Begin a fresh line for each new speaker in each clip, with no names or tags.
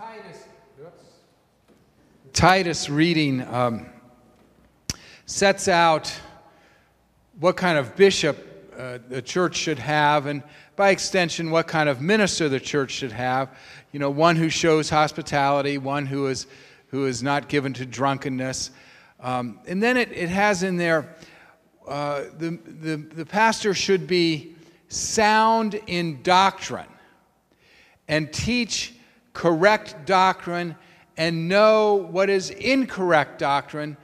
Titus, Titus reading um, sets out what kind of bishop uh, the church should have, and by extension, what kind of minister the church should have. You know, one who shows hospitality, one who is, who is not given to drunkenness. Um, and then it, it has in there uh, the, the, the pastor should be sound in doctrine and teach correct doctrine and know what is incorrect doctrine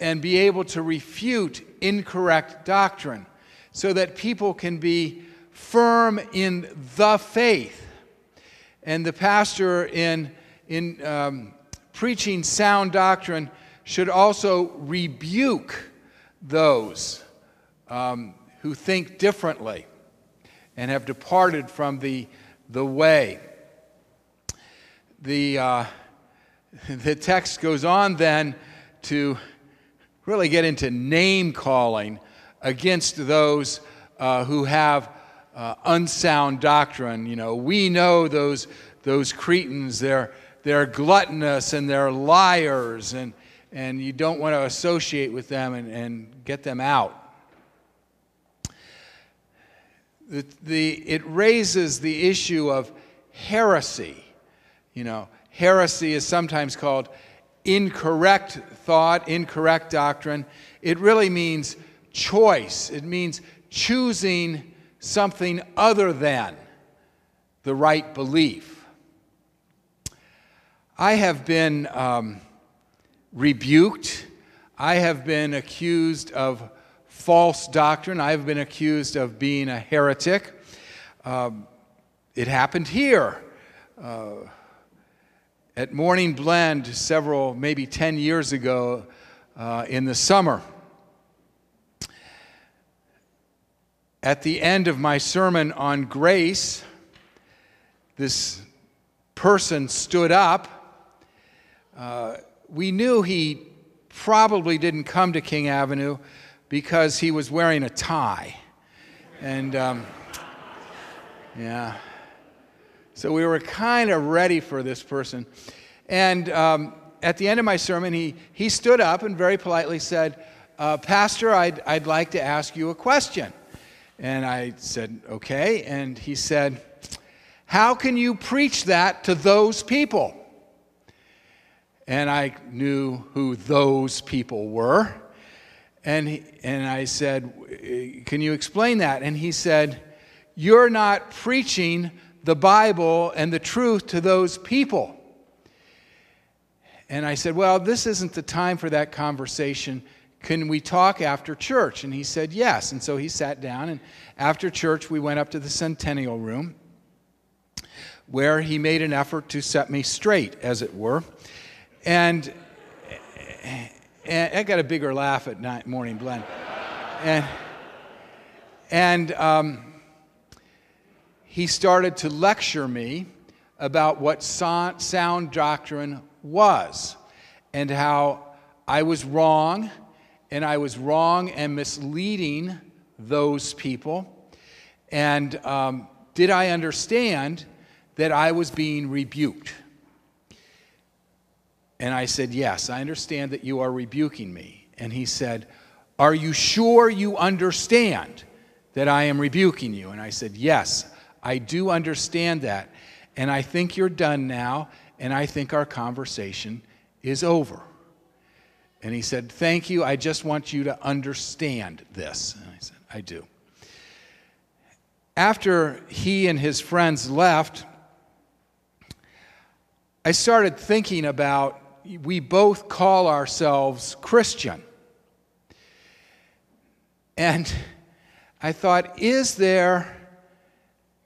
and be able to refute incorrect doctrine so that people can be firm in the faith. And the pastor, in, in um, preaching sound doctrine, should also rebuke those um, who think differently and have departed from the, the way. The, uh, the text goes on then to really get into name calling against those uh, who have uh, unsound doctrine. You know, we know those, those Cretans, they're, they're gluttonous and they're liars, and, and you don't want to associate with them and, and get them out. The, the, it raises the issue of heresy. You know, heresy is sometimes called incorrect thought, incorrect doctrine. It really means choice, it means choosing something other than the right belief. I have been um, rebuked, I have been accused of false doctrine, I have been accused of being a heretic. Um, it happened here. Uh, at Morning Blend several, maybe 10 years ago uh, in the summer. At the end of my sermon on grace, this person stood up. Uh, we knew he probably didn't come to King Avenue because he was wearing a tie. And um, yeah. So we were kind of ready for this person. And um, at the end of my sermon, he, he stood up and very politely said, uh, Pastor, I'd, I'd like to ask you a question. And I said, Okay. And he said, How can you preach that to those people? And I knew who those people were. And, he, and I said, Can you explain that? And he said, You're not preaching the Bible and the truth to those people. And I said, Well, this isn't the time for that conversation. Can we talk after church? And he said, Yes. And so he sat down, and after church, we went up to the Centennial Room where he made an effort to set me straight, as it were. And, and I got a bigger laugh at night, morning blend. And, and um, he started to lecture me about what sound doctrine was and how I was wrong and I was wrong and misleading those people. And um, did I understand that I was being rebuked? And I said, Yes, I understand that you are rebuking me. And he said, Are you sure you understand that I am rebuking you? And I said, Yes, I do understand that. And I think you're done now, and I think our conversation is over. And he said, Thank you. I just want you to understand this. And I said, I do. After he and his friends left, I started thinking about we both call ourselves Christian. And I thought, is there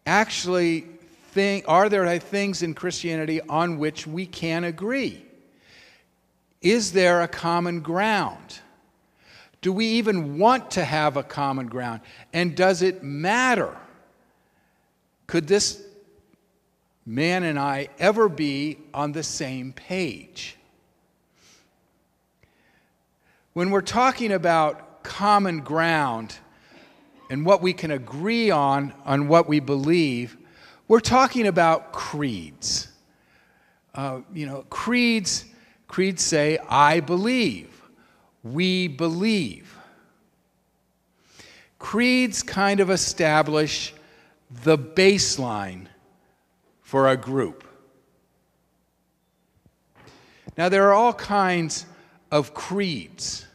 actually think, are there things in Christianity on which we can agree? Is there a common ground? Do we even want to have a common ground? And does it matter? Could this man and I ever be on the same page? When we're talking about common ground, and what we can agree on, on what we believe, we're talking about creeds. uh, you know, creeds, creeds say, I believe, we believe. Creeds kind of establish the baseline for a group. Now, there are all kinds of creeds.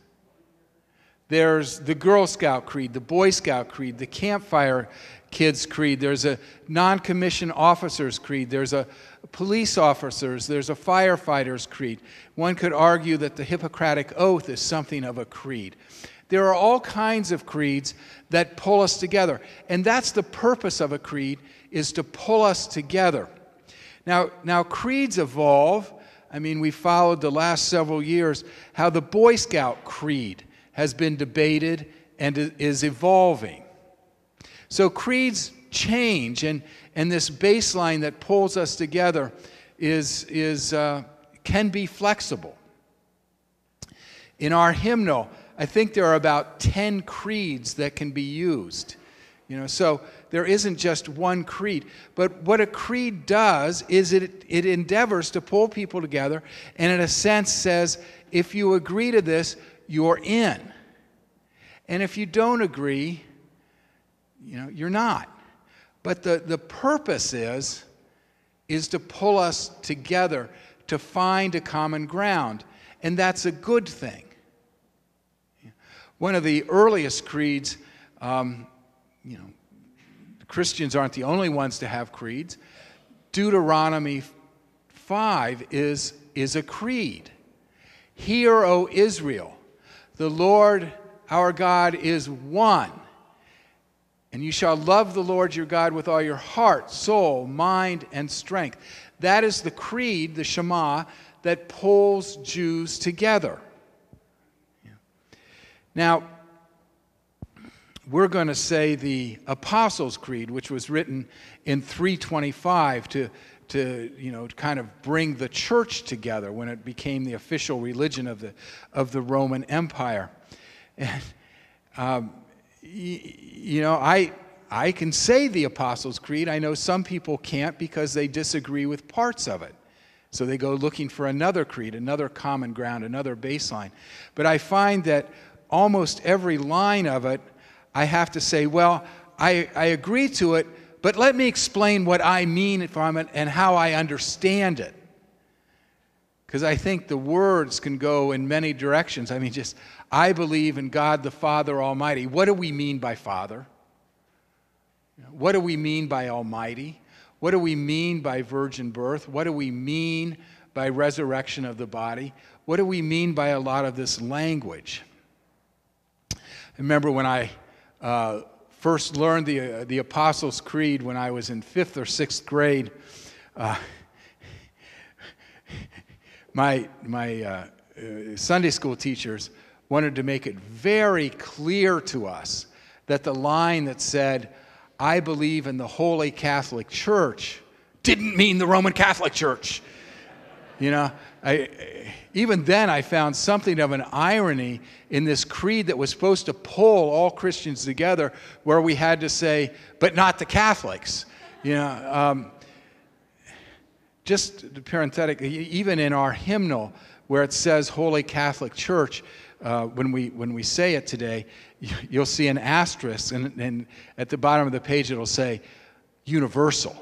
There's the Girl Scout Creed, the Boy Scout Creed, the Campfire Kids Creed, there's a non commissioned officers creed, there's a police officers, there's a firefighters creed. One could argue that the Hippocratic Oath is something of a creed. There are all kinds of creeds that pull us together. And that's the purpose of a creed is to pull us together. Now, now creeds evolve. I mean, we followed the last several years how the Boy Scout creed has been debated and is evolving. So creeds change, and, and this baseline that pulls us together is, is, uh, can be flexible. In our hymnal, I think there are about 10 creeds that can be used. You know, so there isn't just one creed. But what a creed does is it, it endeavors to pull people together and, in a sense, says, if you agree to this, you're in. And if you don't agree, you know, you're not. But the, the purpose is, is to pull us together to find a common ground. And that's a good thing. One of the earliest creeds, um, you know, Christians aren't the only ones to have creeds. Deuteronomy 5 is, is a creed. Hear, O Israel, the Lord our God is one. And you shall love the Lord your God with all your heart, soul, mind, and strength. That is the creed, the Shema, that pulls Jews together. Now, we're going to say the Apostles' Creed, which was written in 325 to, to you know, kind of bring the church together when it became the official religion of the, of the Roman Empire. And um, you know, I, I can say the Apostles' Creed. I know some people can't because they disagree with parts of it. So they go looking for another creed, another common ground, another baseline. But I find that almost every line of it, I have to say, well, I, I agree to it, but let me explain what I mean from it and how I understand it. Because I think the words can go in many directions. I mean, just, I believe in God the Father Almighty. What do we mean by Father? What do we mean by Almighty? What do we mean by virgin birth? What do we mean by resurrection of the body? What do we mean by a lot of this language? I remember when I uh, first learned the, uh, the Apostles' Creed when I was in fifth or sixth grade. Uh, my my uh, uh, Sunday school teachers wanted to make it very clear to us that the line that said, I believe in the Holy Catholic Church, didn't mean the Roman Catholic Church. You know, I, even then I found something of an irony in this creed that was supposed to pull all Christians together, where we had to say, but not the Catholics. You know, um, just parenthetically, even in our hymnal, where it says Holy Catholic Church, uh, when, we, when we say it today, you'll see an asterisk, and, and at the bottom of the page it'll say universal.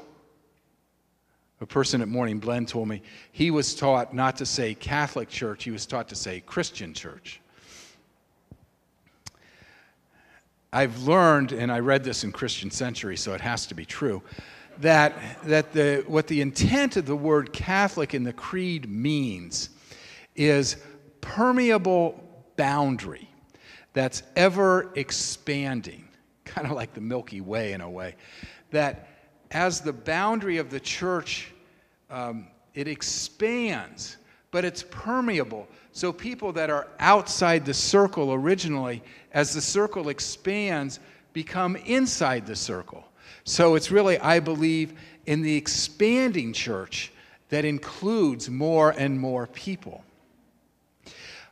A person at Morning Blend told me he was taught not to say Catholic Church, he was taught to say Christian Church. I've learned, and I read this in Christian Century, so it has to be true, that, that the, what the intent of the word Catholic in the creed means is permeable boundary that's ever expanding, kind of like the Milky Way in a way, that as the boundary of the church, um, it expands, but it's permeable. So people that are outside the circle originally, as the circle expands, become inside the circle. So it's really, I believe, in the expanding church that includes more and more people.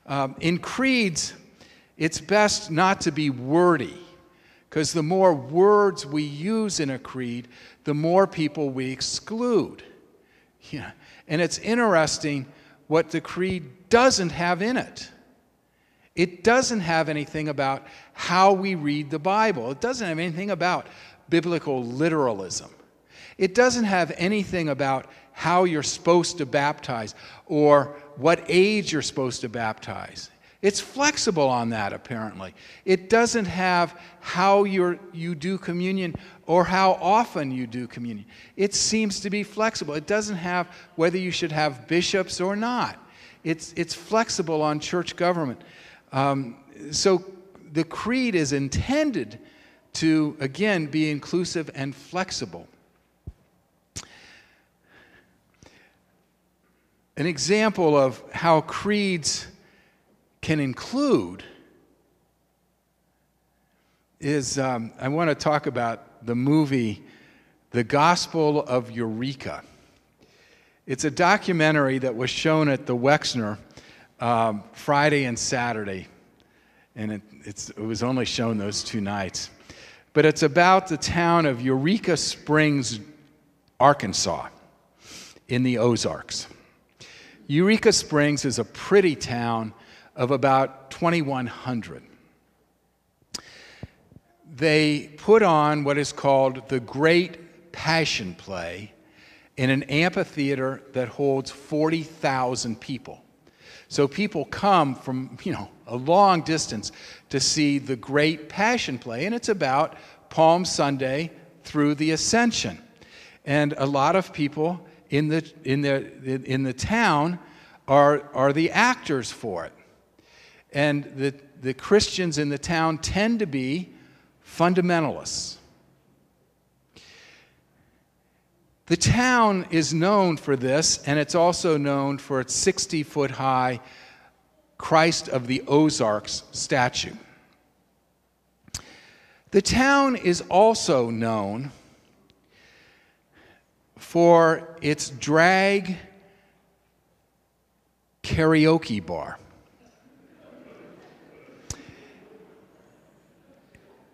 Um, in creeds, it's best not to be wordy, because the more words we use in a creed, the more people we exclude. Yeah. And it's interesting what the creed doesn't have in it. It doesn't have anything about how we read the Bible. It doesn't have anything about biblical literalism. It doesn't have anything about how you're supposed to baptize or what age you're supposed to baptize. It's flexible on that, apparently. It doesn't have how you you do communion or how often you do communion. It seems to be flexible. It doesn't have whether you should have bishops or not. It's, it's flexible on church government. Um, so the creed is intended to, again, be inclusive and flexible. An example of how creeds can include is um, I want to talk about the movie The Gospel of Eureka. It's a documentary that was shown at the Wexner um, Friday and Saturday, and it, it was only shown those two nights. But it's about the town of Eureka Springs, Arkansas, in the Ozarks. Eureka Springs is a pretty town of about 2,100. They put on what is called the Great Passion Play in an amphitheater that holds 40,000 people. So people come from, you know, a long distance to see the Great Passion Play, and it's about Palm Sunday through the Ascension. And a lot of people in the, in the, in the town are, are the actors for it. And the, the Christians in the town tend to be fundamentalists. The town is known for this, and it's also known for its 60 foot high Christ of the Ozarks statue. The town is also known for its drag karaoke bar.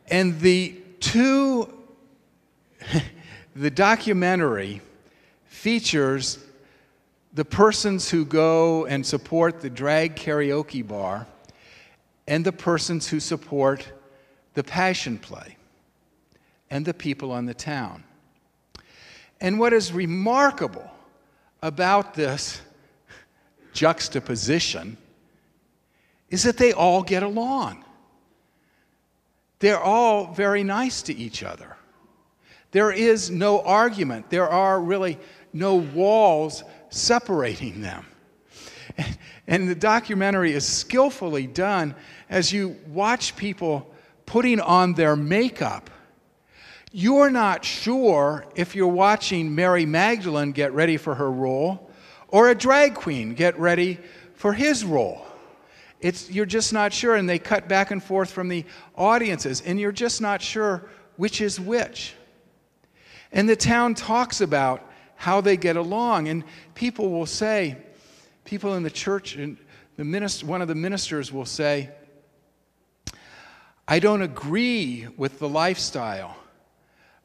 And the two, the documentary features the persons who go and support the drag karaoke bar and the persons who support the passion play and the people on the town. And what is remarkable about this juxtaposition is that they all get along. They're all very nice to each other. There is no argument. There are really no walls separating them. And the documentary is skillfully done as you watch people putting on their makeup. You're not sure if you're watching Mary Magdalene get ready for her role or a drag queen get ready for his role. It's, you're just not sure, and they cut back and forth from the audiences, and you're just not sure which is which. And the town talks about how they get along, and people will say, people in the church, and the minister, one of the ministers will say, I don't agree with the lifestyle,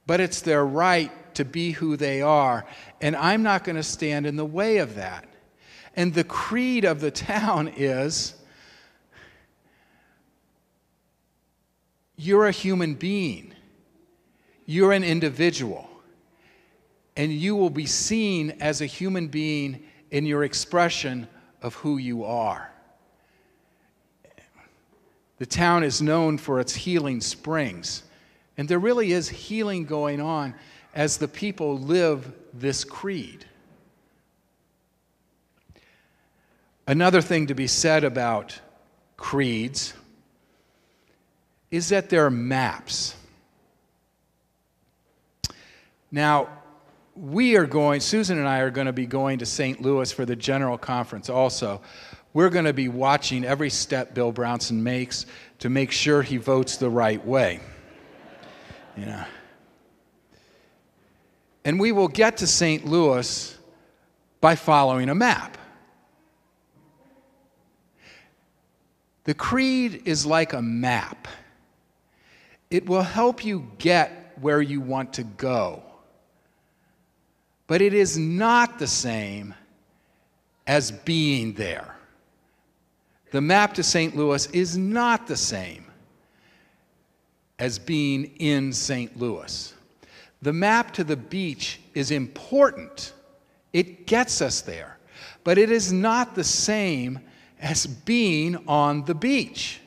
but it's their right to be who they are, and I'm not going to stand in the way of that. And the creed of the town is You're a human being, you're an individual, and you will be seen as a human being in your expression of who you are. The town is known for its healing springs, and there really is healing going on as the people live this creed. Another thing to be said about creeds is that there are maps. Now, we are going, Susan and I are going to be going to St. Louis for the general conference also. We're going to be watching every step Bill Brownson makes to make sure he votes the right way. You know. And we will get to St. Louis by following a map. The creed is like a map. It will help you get where you want to go. but it is not the same as being there. The map to St. Louis is not the same as being in St. Louis. The map to the beach is important, it gets us there, but it is not the same as being on the beach.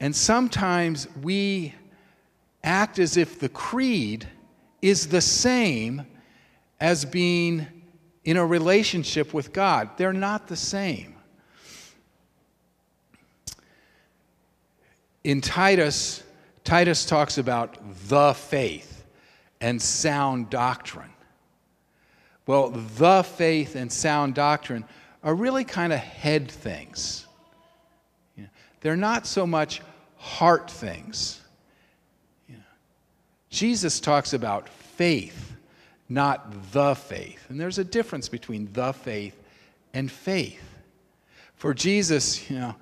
And sometimes we act as if the creed is the same as being in a relationship with God. They're not the same. In Titus, Titus talks about the faith and sound doctrine. Well, the faith and sound doctrine are really kind of head things. They're not so much heart things. Jesus talks about faith not the faith. And there's a difference between the faith and faith. For Jesus, you know,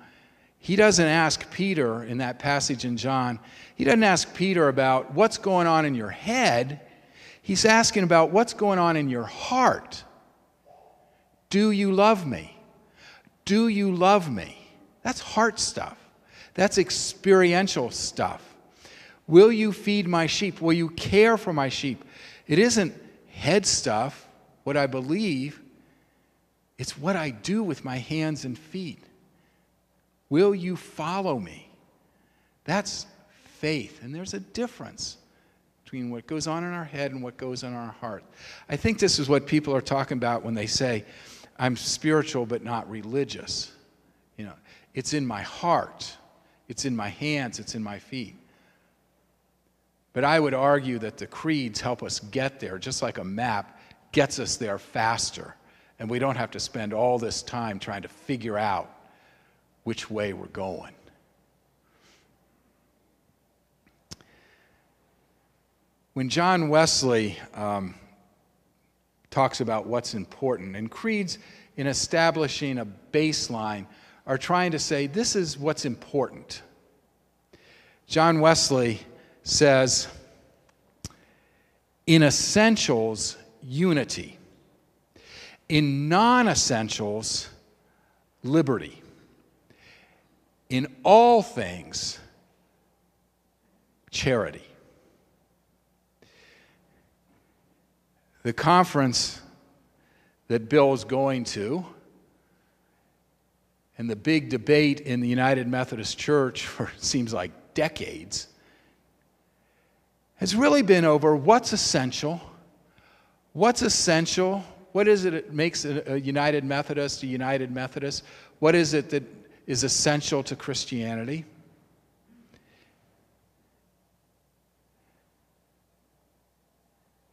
he doesn't ask Peter in that passage in John, he doesn't ask Peter about what's going on in your head. He's asking about what's going on in your heart. Do you love me? Do you love me? That's heart stuff. That's experiential stuff. Will you feed my sheep? Will you care for my sheep? It isn't head stuff, what I believe, it's what I do with my hands and feet. Will you follow me? That's faith. And there's a difference between what goes on in our head and what goes on in our heart. I think this is what people are talking about when they say, I'm spiritual but not religious. It's in my heart, it's in my hands, it's in my feet. But I would argue that the creeds help us get there, just like a map gets us there faster. And we don't have to spend all this time trying to figure out which way we're going. When John Wesley um, talks about what's important, and creeds, in establishing a baseline, are trying to say this is what's important. John Wesley says, in essentials, unity. In non essentials, liberty. In all things, charity. The conference that Bill is going to, and the big debate in the United Methodist Church for it seems like decades, has really been over what's essential, what's essential, what is it that makes a United Methodist a United Methodist, what is it that is essential to Christianity.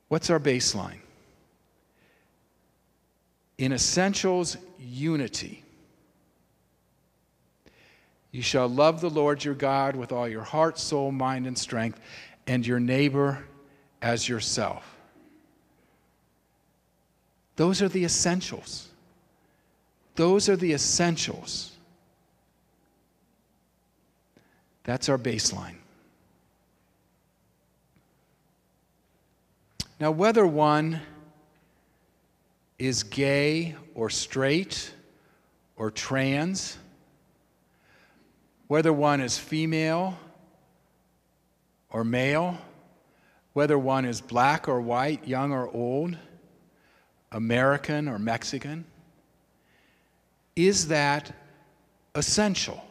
What's our baseline? In essentials, unity. You shall love the Lord your God with all your heart, soul, mind, and strength, and your neighbor as yourself. Those are the essentials. Those are the essentials. That's our baseline. Now, whether one is gay or straight or trans, whether one is female or male, whether one is black or white, young or old, American or Mexican? Is that essential?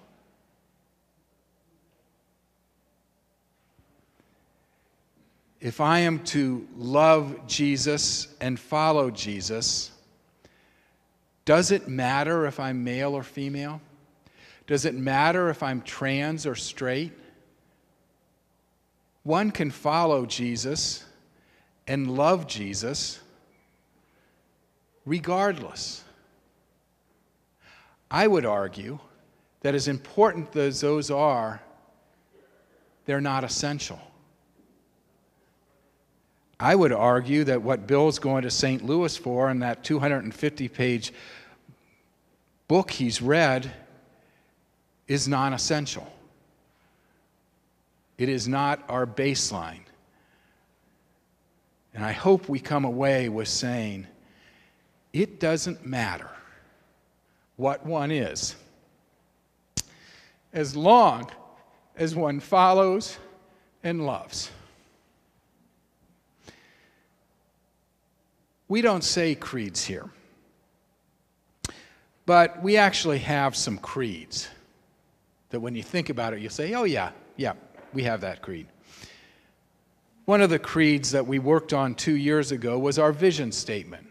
If I am to love Jesus and follow Jesus, does it matter if I'm male or female? Does it matter if I'm trans or straight? One can follow Jesus and love Jesus regardless. I would argue that as important as those are, they're not essential. I would argue that what Bill's going to St. Louis for in that 250 page book he's read is non essential. It is not our baseline. And I hope we come away with saying, it doesn't matter what one is, as long as one follows and loves. We don't say creeds here, but we actually have some creeds that when you think about it, you'll say, oh, yeah, yeah, we have that creed. One of the creeds that we worked on two years ago was our vision statement.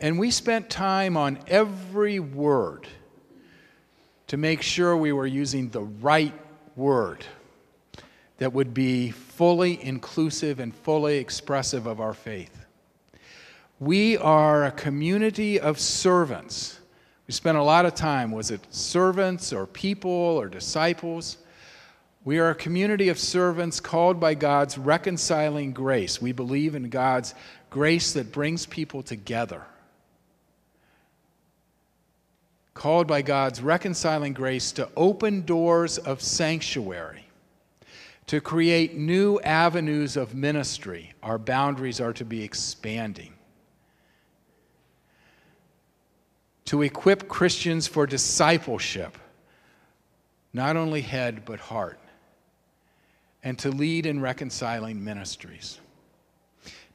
And we spent time on every word to make sure we were using the right word that would be fully inclusive and fully expressive of our faith. We are a community of servants. We spent a lot of time, was it servants or people or disciples? We are a community of servants called by God's reconciling grace. We believe in God's grace that brings people together. Called by God's reconciling grace to open doors of sanctuary, to create new avenues of ministry. Our boundaries are to be expanding. To equip Christians for discipleship, not only head, but heart and to lead in reconciling ministries.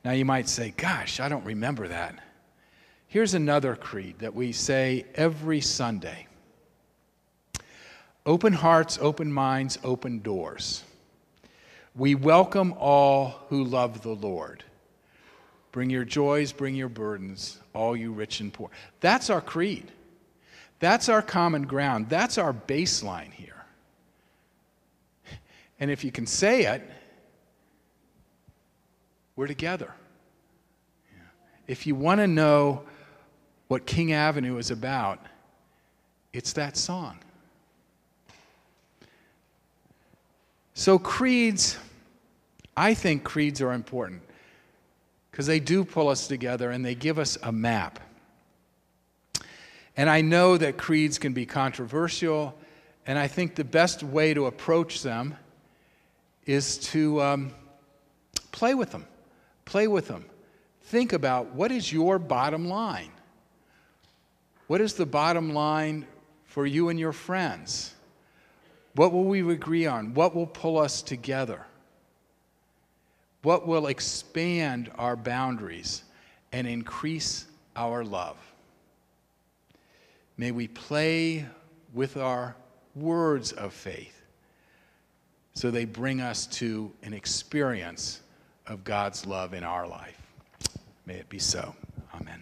Now you might say, Gosh, I don't remember that. Here's another creed that we say every Sunday Open hearts, open minds, open doors. We welcome all who love the Lord. Bring your joys, bring your burdens, all you rich and poor. That's our creed. That's our common ground. That's our baseline here. And if you can say it, we're together. If you want to know what King Avenue is about, it's that song. So, creeds, I think creeds are important because they do pull us together and they give us a map. And I know that creeds can be controversial, and I think the best way to approach them is to um, play with them. Play with them. Think about what is your bottom line? What is the bottom line for you and your friends? What will we agree on? What will pull us together? What will expand our boundaries and increase our love? May we play with our words of faith so they bring us to an experience of God's love in our life. May it be so. Amen.